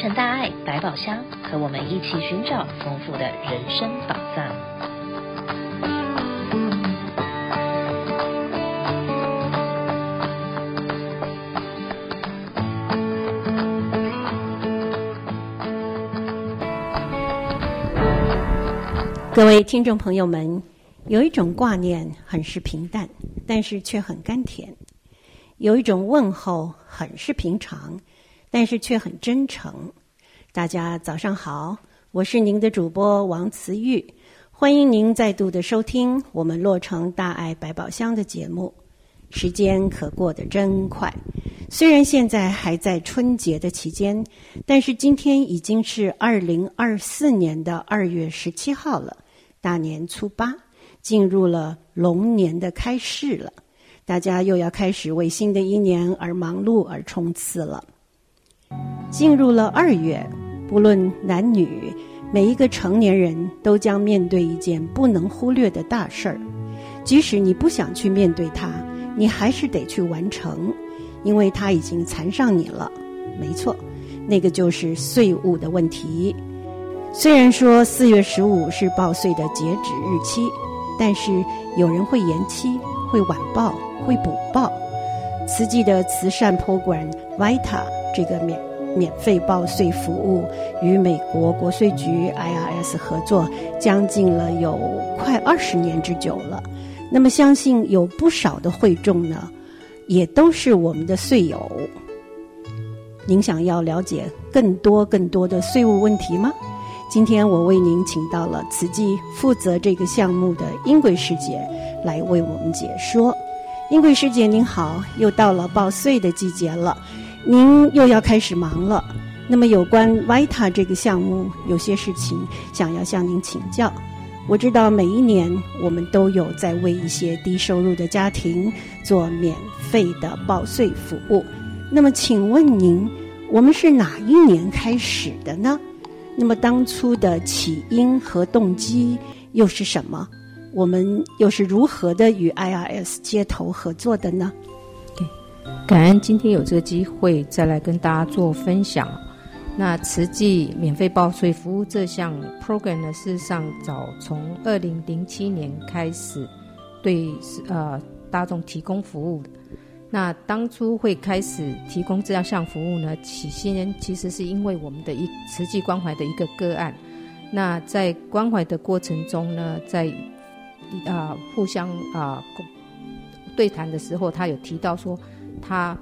成大爱百宝箱，和我们一起寻找丰富的人生宝藏。各位听众朋友们，有一种挂念很是平淡，但是却很甘甜；有一种问候很是平常。但是却很真诚。大家早上好，我是您的主播王慈玉，欢迎您再度的收听我们洛城大爱百宝箱的节目。时间可过得真快，虽然现在还在春节的期间，但是今天已经是二零二四年的二月十七号了，大年初八，进入了龙年的开市了，大家又要开始为新的一年而忙碌而冲刺了。进入了二月，不论男女，每一个成年人都将面对一件不能忽略的大事儿。即使你不想去面对它，你还是得去完成，因为它已经缠上你了。没错，那个就是税务的问题。虽然说四月十五是报税的截止日期，但是有人会延期、会晚报、会补报。慈济的慈善 program Vita 这个免免费报税服务与美国国税局 IRS 合作，将近了有快二十年之久了。那么，相信有不少的会众呢，也都是我们的税友。您想要了解更多更多的税务问题吗？今天我为您请到了慈济负责这个项目的英贵师姐来为我们解说。英贵师姐您好，又到了报税的季节了，您又要开始忙了。那么有关 Vita 这个项目，有些事情想要向您请教。我知道每一年我们都有在为一些低收入的家庭做免费的报税服务。那么请问您，我们是哪一年开始的呢？那么当初的起因和动机又是什么？我们又是如何的与 IRS 接头合作的呢？感恩今天有这个机会再来跟大家做分享。那慈济免费报税服务这项 program 呢，事实上早从二零零七年开始对呃大众提供服务。那当初会开始提供这样项服务呢，起先其实是因为我们的一慈济关怀的一个个案。那在关怀的过程中呢，在啊，互相啊对谈的时候，他有提到说，他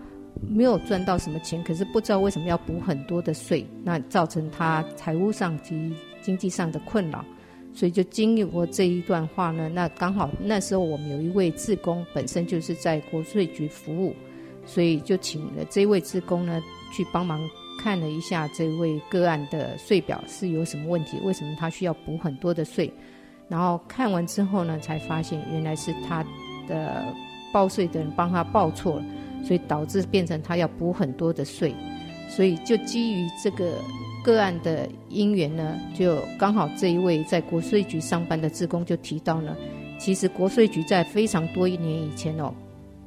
没有赚到什么钱，可是不知道为什么要补很多的税，那造成他财务上及经济上的困扰，所以就经历过这一段话呢。那刚好那时候我们有一位志工，本身就是在国税局服务，所以就请了这位志工呢去帮忙看了一下这位个案的税表是有什么问题，为什么他需要补很多的税。然后看完之后呢，才发现原来是他的报税的人帮他报错了，所以导致变成他要补很多的税。所以就基于这个个案的因缘呢，就刚好这一位在国税局上班的职工就提到呢，其实国税局在非常多一年以前哦，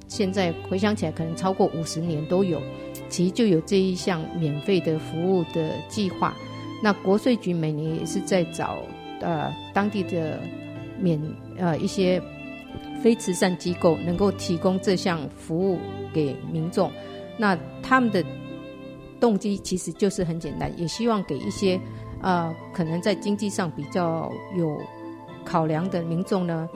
现在回想起来可能超过五十年都有，其实就有这一项免费的服务的计划。那国税局每年也是在找。呃，当地的免呃一些非慈善机构能够提供这项服务给民众，那他们的动机其实就是很简单，也希望给一些呃可能在经济上比较有考量的民众呢，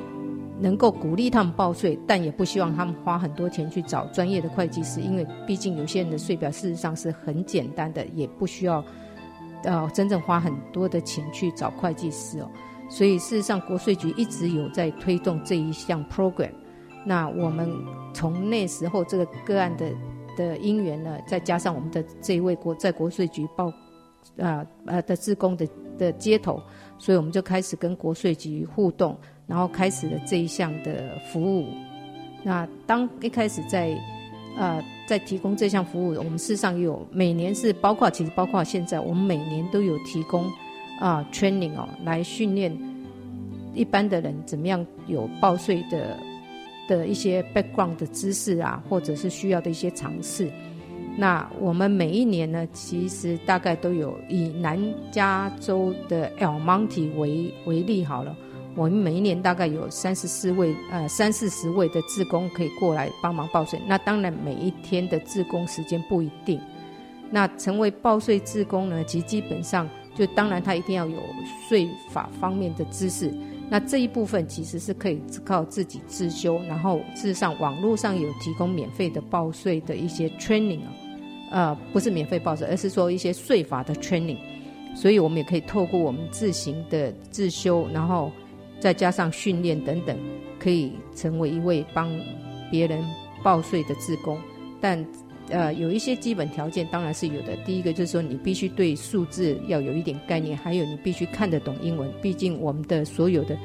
能够鼓励他们报税，但也不希望他们花很多钱去找专业的会计师，因为毕竟有些人的税表事实上是很简单的，也不需要。呃，真正花很多的钱去找会计师哦，所以事实上国税局一直有在推动这一项 program。那我们从那时候这个个案的的因缘呢，再加上我们的这一位国在国税局报啊呃的志工的的接头，所以我们就开始跟国税局互动，然后开始了这一项的服务。那当一开始在呃，在提供这项服务，我们事实上有每年是包括，其实包括现在，我们每年都有提供啊、training 哦，来训练一般的人怎么样有报税的的一些 background 的知识啊，或者是需要的一些常识。那我们每一年呢，其实大概都有以南加州的 El Monte 为为例好了，我们每一年大概有三十四位呃三四十位的志工可以过来帮忙报税。那当然每一天的志工时间不一定。那成为报税志工呢，其实基本上就当然他一定要有税法方面的知识。那这一部分其实是可以靠自己自修，然后事实上网络上有提供免费的报税的一些 training 啊，呃，不是免费报税，而是说一些税法的 training，所以我们也可以透过我们自行的自修，然后再加上训练等等，可以成为一位帮别人报税的志工，但。呃，有一些基本条件当然是有的。第一个就是说，你必须对数字要有一点概念，还有你必须看得懂英文。毕竟我们的所有的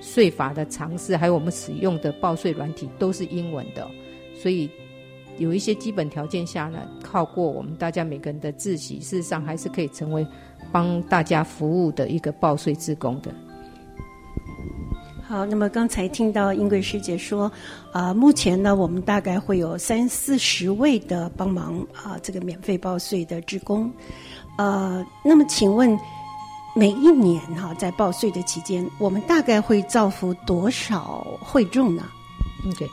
税法的常识，还有我们使用的报税软体都是英文的，所以有一些基本条件下呢，靠过我们大家每个人的自习，事实上还是可以成为帮大家服务的一个报税职工的。好，那么刚才听到英贵师姐说，啊、目前呢，我们大概会有三四十位的帮忙啊、这个免费报税的职工，呃，那么请问，每一年哈、在报税的期间，我们大概会造福多少会众呢？OK，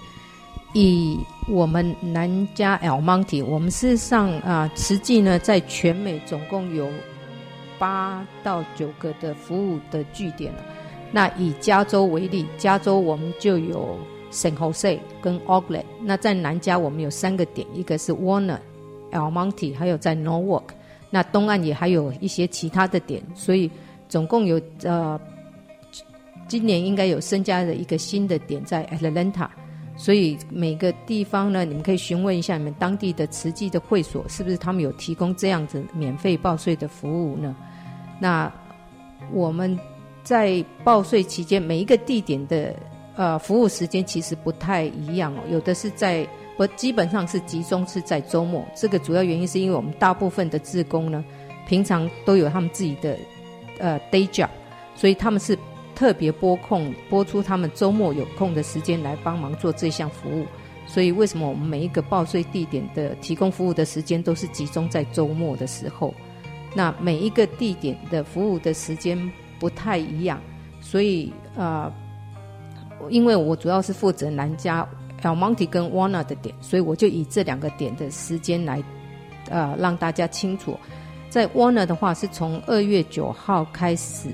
以我们南加 El Monte，我们事实上啊，实际呢，在全美总共有八到九个的服务的据点了。那以加州为例，加州我们就有 San Jose 跟 Oakland。那在南加我们有三个点，一个是 Warner、El Monte，还有在 Norwalk。那东岸也还有一些其他的点，所以总共有呃，今年应该有增加的一个新的点在 Atlanta。所以每个地方呢，你们可以询问一下你们当地的慈济的会所，是不是他们有提供这样子免费报税的服务呢？那我们。在报税期间，每一个地点的呃服务时间其实不太一样哦。有的是在不基本上是集中是在周末。这个主要原因是因为我们大部分的职工呢，平常都有他们自己的呃 day job，所以他们是特别拨空拨出他们周末有空的时间来帮忙做这项服务。所以为什么我们每一个报税地点的提供服务的时间都是集中在周末的时候？那每一个地点的服务的时间。不太一样，所以呃，因为我主要是负责南加 El Monte 跟 Warner 的点，所以我就以这两个点的时间来呃让大家清楚。在 Warner 的话是从二月九号开始，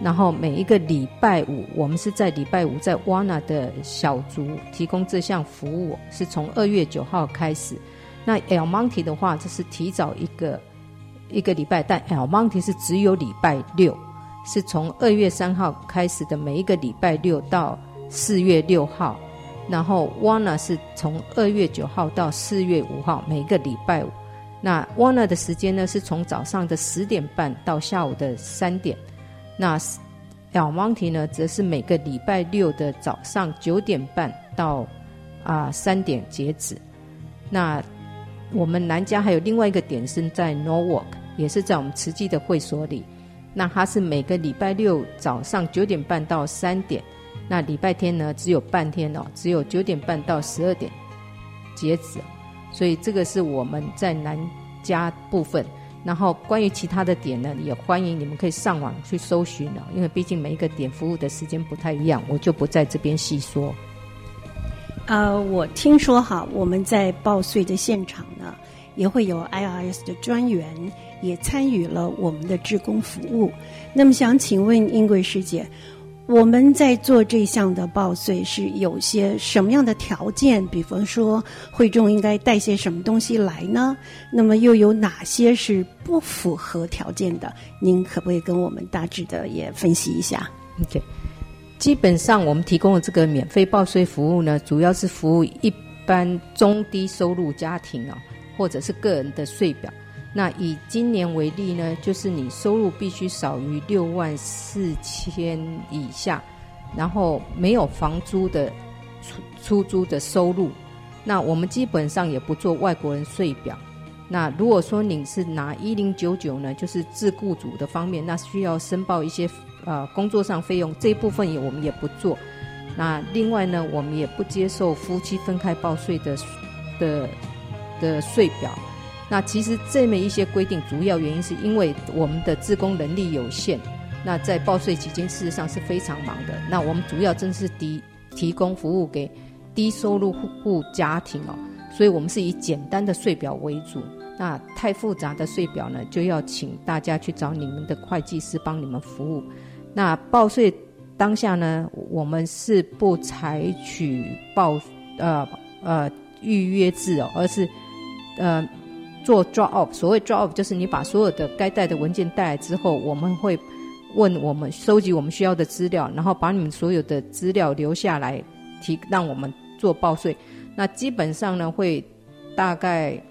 然后每一个礼拜五，我们是在礼拜五在 Warner 的小组提供这项服务，是从二月九号开始。那 El Monte 的话，这是提早一个一个礼拜，但 El Monte 是只有礼拜六。是从二月三号开始的，每一个礼拜六到四月六号，然后 Warner 是从二月九号到四月五号，每个礼拜五。那 Warner 的时间呢，是从早上的十点半到下午的三点。那 El Monte 呢，则是每个礼拜六的早上九点半到啊三点截止。那我们南加还有另外一个点是在 Norwalk，也是在我们慈济的会所里。那它是每个礼拜六早上九点半到三点，那礼拜天呢，只有半天哦，只有九点半到十二点截止，所以这个是我们在南加部分。然后关于其他的点呢，也欢迎你们可以上网去搜寻了，因为毕竟每一个点服务的时间不太一样，我就不在这边细说。呃，我听说哈，我们在报税的现场呢，也会有 IRS 的专员。也参与了我们的志工服务。那么想请问英贵师姐，我们在做这项的报税是有些什么样的条件？比方说会众应该带些什么东西来呢？那么又有哪些是不符合条件的？您可不可以跟我们大致的也分析一下？OK，基本上我们提供的这个免费报税服务呢，主要是服务一般中低收入家庭啊，或者是个人的税表。那以今年为例呢，就是你收入必须少于六万四千以下，然后没有房租的出出租的收入。那我们基本上也不做外国人税表。那如果说你是拿一零九九呢，就是自雇主的方面，那需要申报一些呃工作上费用，这一部分也我们也不做。那另外呢，我们也不接受夫妻分开报税的的的税表。那其实这么一些规定，主要原因是因为我们的自工能力有限。那在报税期间，事实上是非常忙的。那我们主要真是提提供服务给低收入户家庭哦，所以我们是以简单的税表为主。那太复杂的税表呢，就要请大家去找你们的会计师帮你们服务。那报税当下呢，我们是不采取报呃呃预约制哦，而是呃。做 drop off，所谓 drop off 就是你把所有的该带的文件带来之后，我们会问我们收集我们需要的资料，然后把你们所有的资料留下来，提让我们做报税。那基本上呢，会大概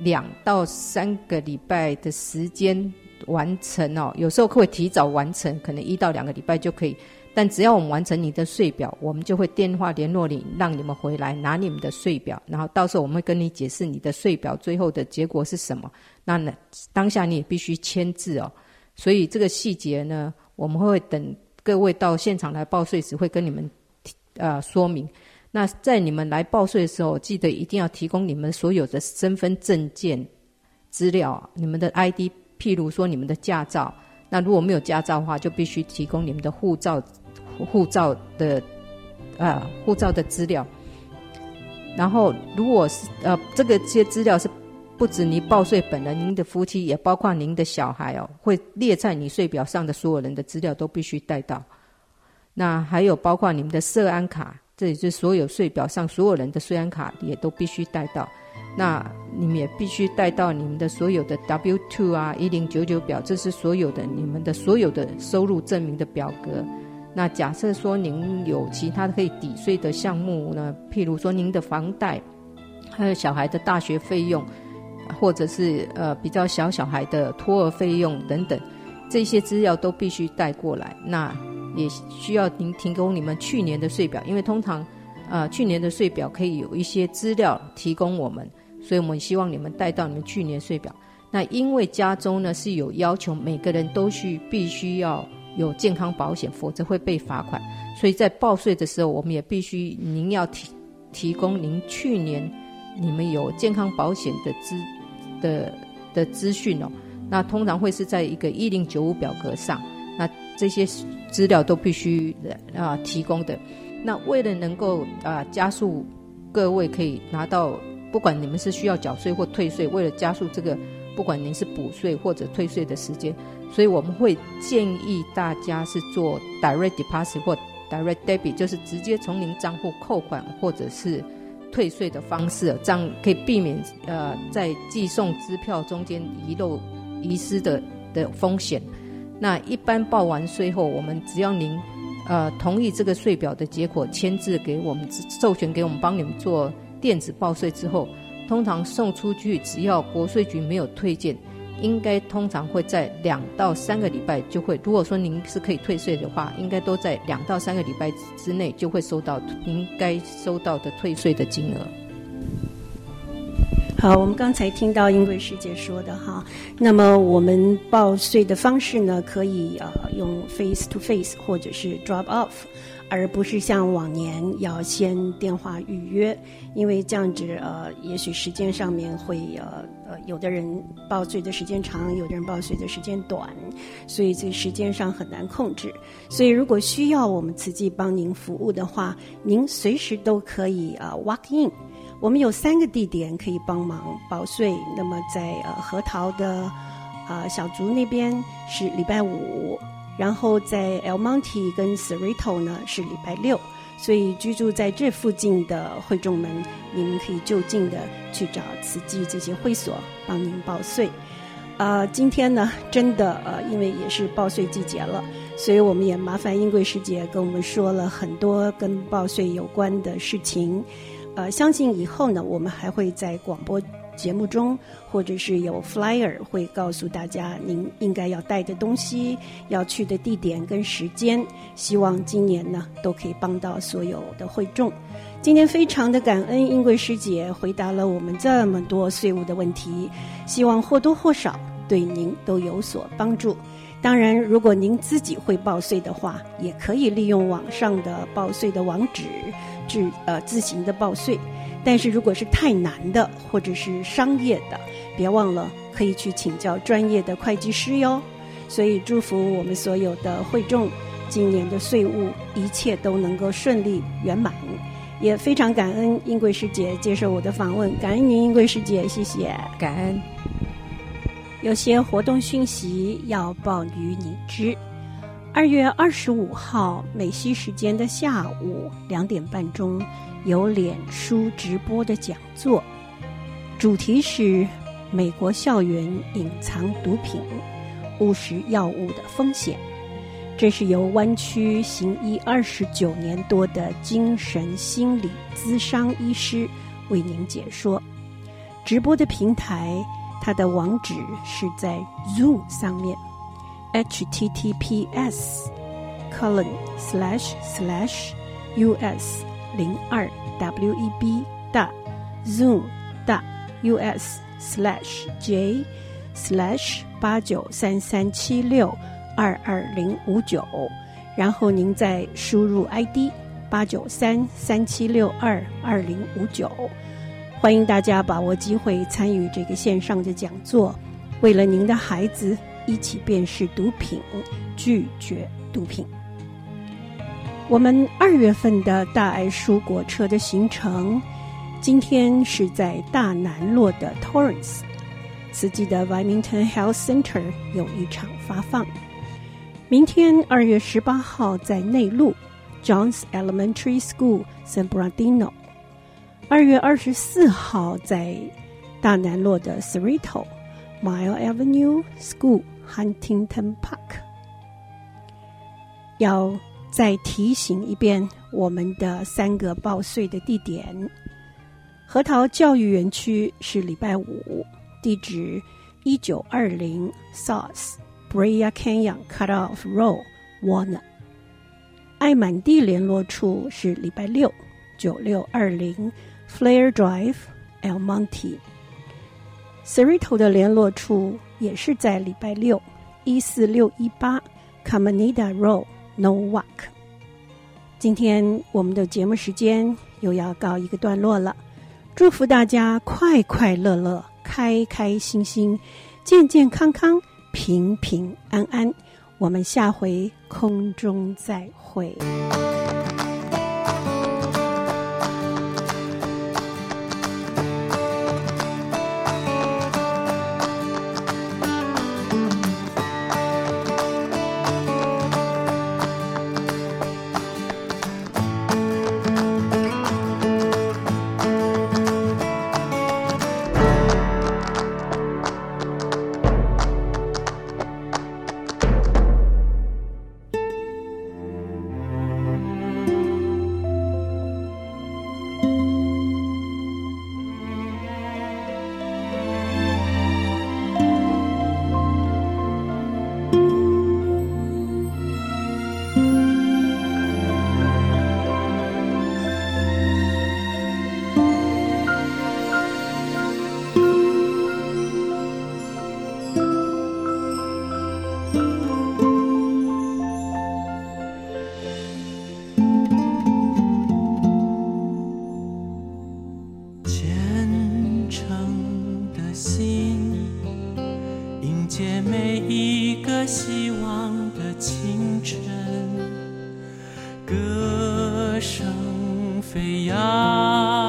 两到三个礼拜的时间完成哦，有时候会提早完成，可能一到两个礼拜就可以。但只要我们完成你的税表，我们就会电话联络你，让你们回来拿你们的税表，然后到时候我们会跟你解释你的税表最后的结果是什么。那呢，当下你也必须签字哦。所以这个细节呢，我们会等各位到现场来报税时会跟你们呃说明。那在你们来报税的时候，记得一定要提供你们所有的身份证件资料，你们的 ID，譬如说你们的驾照。那如果没有驾照的话，就必须提供你们的护照。护照的，啊，护照的资料。然后，如果是呃，这个这些资料是不止你报税本人，您的夫妻也包括您的小孩哦，会列在你税表上的所有人的资料都必须带到。那还有包括你们的社安卡，这也就是所有税表上所有人的税安卡也都必须带到。那你们也必须带到你们的所有的 W two 啊，一零九九表，这是所有的你们的所有的收入证明的表格。那假设说您有其他可以抵税的项目呢？譬如说您的房贷，还有小孩的大学费用，或者是呃比较小小孩的托儿费用等等，这些资料都必须带过来。那也需要您提供你们去年的税表，因为通常呃去年的税表可以有一些资料提供我们，所以我们希望你们带到你们去年税表。那因为加州呢是有要求，每个人都需必须要。有健康保险，否则会被罚款。所以在报税的时候，我们也必须您要提提供您去年你们有健康保险的资的的资讯哦。那通常会是在一个一零九五表格上，那这些资料都必须啊提供的。那为了能够啊加速各位可以拿到，不管你们是需要缴税或退税，为了加速这个。不管您是补税或者退税的时间，所以我们会建议大家是做 direct deposit 或 direct debit，就是直接从您账户扣款或者是退税的方式，这样可以避免呃在寄送支票中间遗漏遗失的的风险。那一般报完税后，我们只要您呃同意这个税表的结果，签字给我们授权给我们帮你们做电子报税之后。通常送出去，只要国税局没有退件，应该通常会在两到三个礼拜就会。如果说您是可以退税的话，应该都在两到三个礼拜之内就会收到您该收到的退税的金额。好，我们刚才听到英贵师姐说的哈，那么我们报税的方式呢，可以呃用 face to face 或者是 drop off。而不是像往年要先电话预约，因为这样子呃，也许时间上面会呃呃，有的人报税的时间长，有的人报税的时间短，所以这时间上很难控制。所以如果需要我们慈济帮您服务的话，您随时都可以呃 walk in。我们有三个地点可以帮忙报税。那么在呃核桃的、呃、小竹那边是礼拜五。然后在 El Monte 跟 Cerrito 呢是礼拜六，所以居住在这附近的会众们，你们可以就近的去找慈济这些会所帮您报税。啊、今天呢，真的呃，因为也是报税季节了，所以我们也麻烦英贵师姐跟我们说了很多跟报税有关的事情。呃，相信以后呢，我们还会在广播。节目中，或者是有 flyer 会告诉大家您应该要带的东西、要去的地点跟时间。希望今年呢都可以帮到所有的会众。今天非常的感恩英贵师姐回答了我们这么多税务的问题，希望或多或少对您都有所帮助。当然，如果您自己会报税的话，也可以利用网上的报税的网址，自呃自行的报税。但是如果是太难的或者是商业的，别忘了可以去请教专业的会计师哟。所以祝福我们所有的会众，今年的税务一切都能够顺利圆满。也非常感恩英贵师姐接受我的访问，感恩您英贵师姐，谢谢，感恩。有些活动讯息要报于你知。二月二十五号美西时间的下午两点半钟，有脸书直播的讲座，主题是美国校园隐藏毒品、误食药物的风险。这是由湾区行医二十九年多的精神心理咨商医师为您解说。直播的平台，它的网址是在 Zoom 上面，https，column/ US 零二 web 大 zoom 大 us slash j slash 八九三三七六。二二零五九，然后您再输入 ID 八九三三七六二二零五九，欢迎大家把握机会参与这个线上的讲座，为了您的孩子一起辨识毒品，拒绝毒品。我们二月份的大爱蔬果车的行程，今天是在大南洛的 Torrance，慈济的 Wilmington Health Center 有一场发放。明天二月十八号在内陆 John's Elementary School San Bernardino，二月二十四号在大南洛的 Cerrito Mile Avenue School Huntington Park。要再提醒一遍我们的三个报税的地点：核桃教育园区是礼拜五，地址一九二零 South。Brea Canyon Cutoff Road Walnut，爱满地联络处是礼拜六九六二零 Flair Drive El Monte，Cerrito 的联络处也是在礼拜六一四六一八 Caminita Road No walk。今天我们的节目时间又要告一个段落了，祝福大家快快乐乐、开开心心、健健康康。平平安安，我们下回空中再会。迎接每一个希望的清晨歌声飞扬。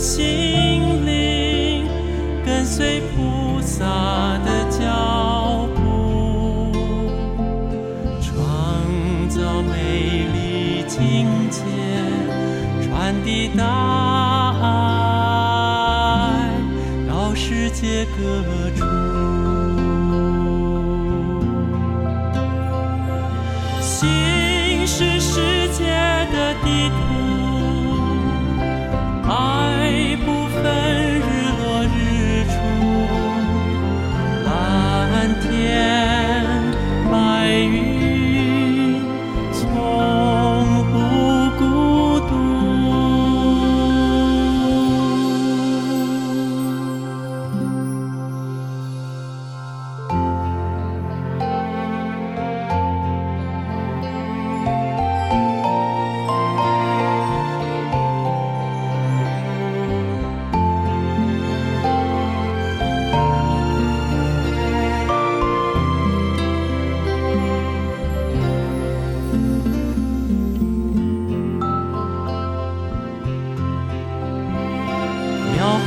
心灵跟随菩萨的脚步创造美丽境界传递大爱到世界各处。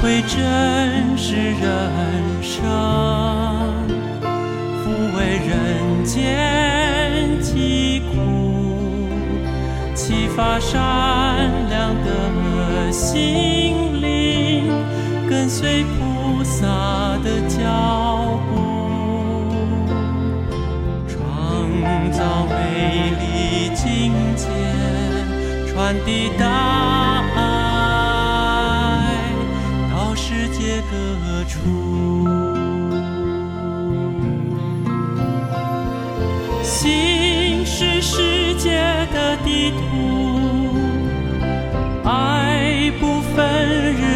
为真实人生，抚慰人间疾苦，启发善良的心灵，跟随菩萨的脚步，创造美丽境界，传递大何处。心是世界的地图，爱不分日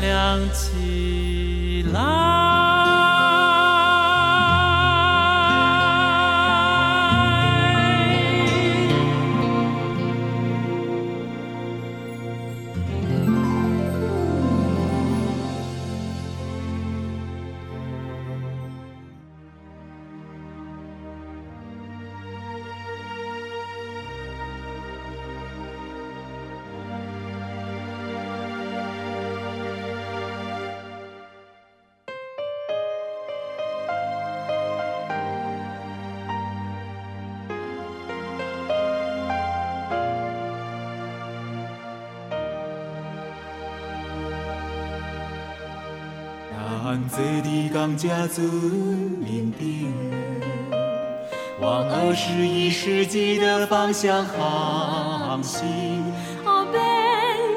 亮起来。坐伫同一船面顶，往二十一世纪的方向航行。哦，免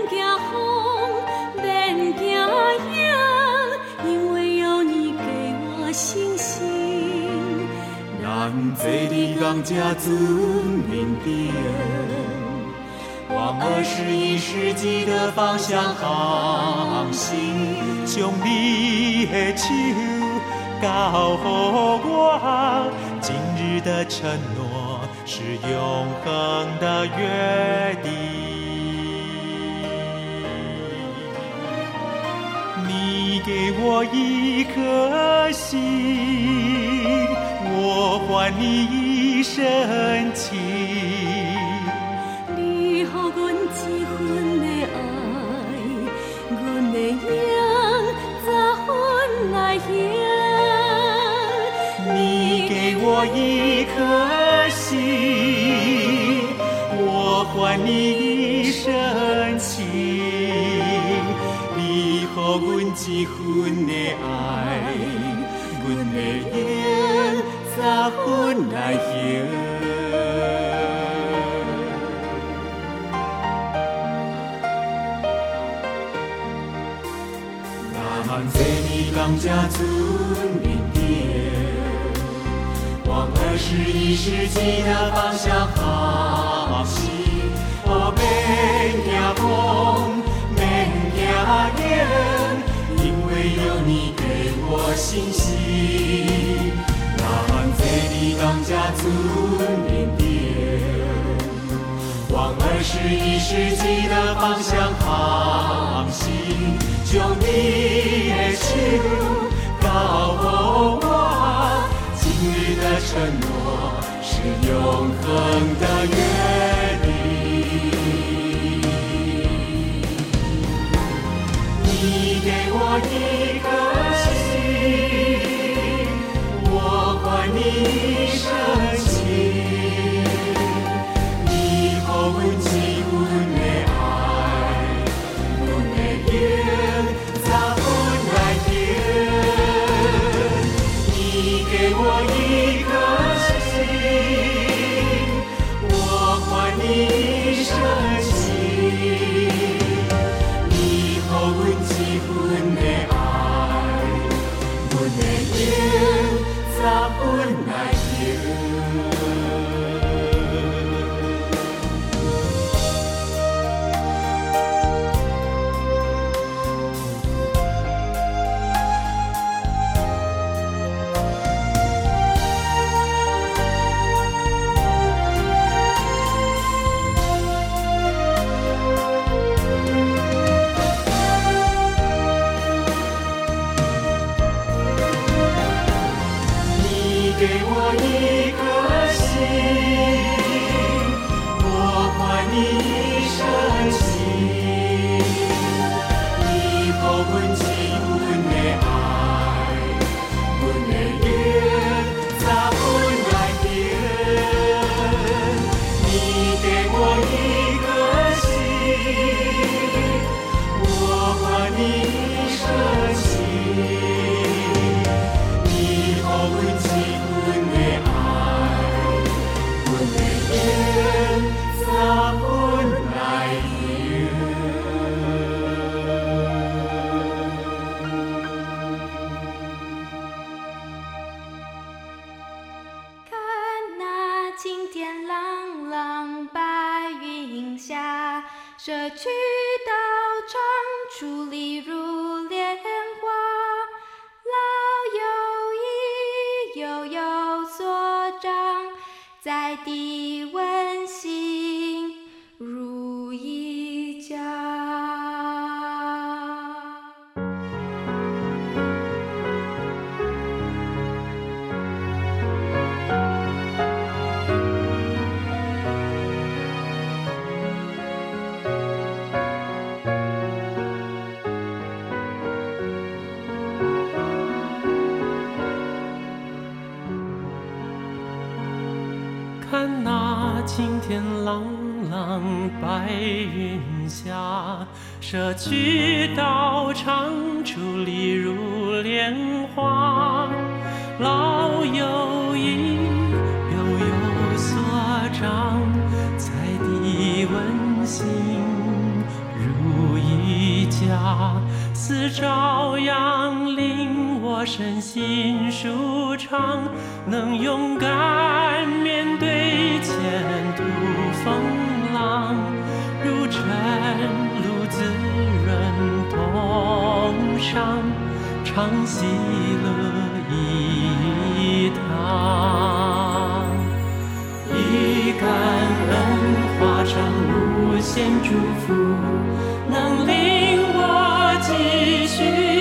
惊风，免惊影，因为有你给我信心。咱坐伫同一船面顶，往二十一世纪的方向航行。将你的手交予我，今日的承诺是永恒的约定。你给我一颗心，我还你一生情。世纪的方向航行。就你的手交予我，今日的承诺是永恒的青天朗朗，白云下，社区道场矗立如莲花。老友一悠有所长，彩地温馨如一家，似朝阳林。我身心舒畅，能勇敢面对前途风浪，如晨。常喜乐一堂，以感恩化成无限祝福，能令我继续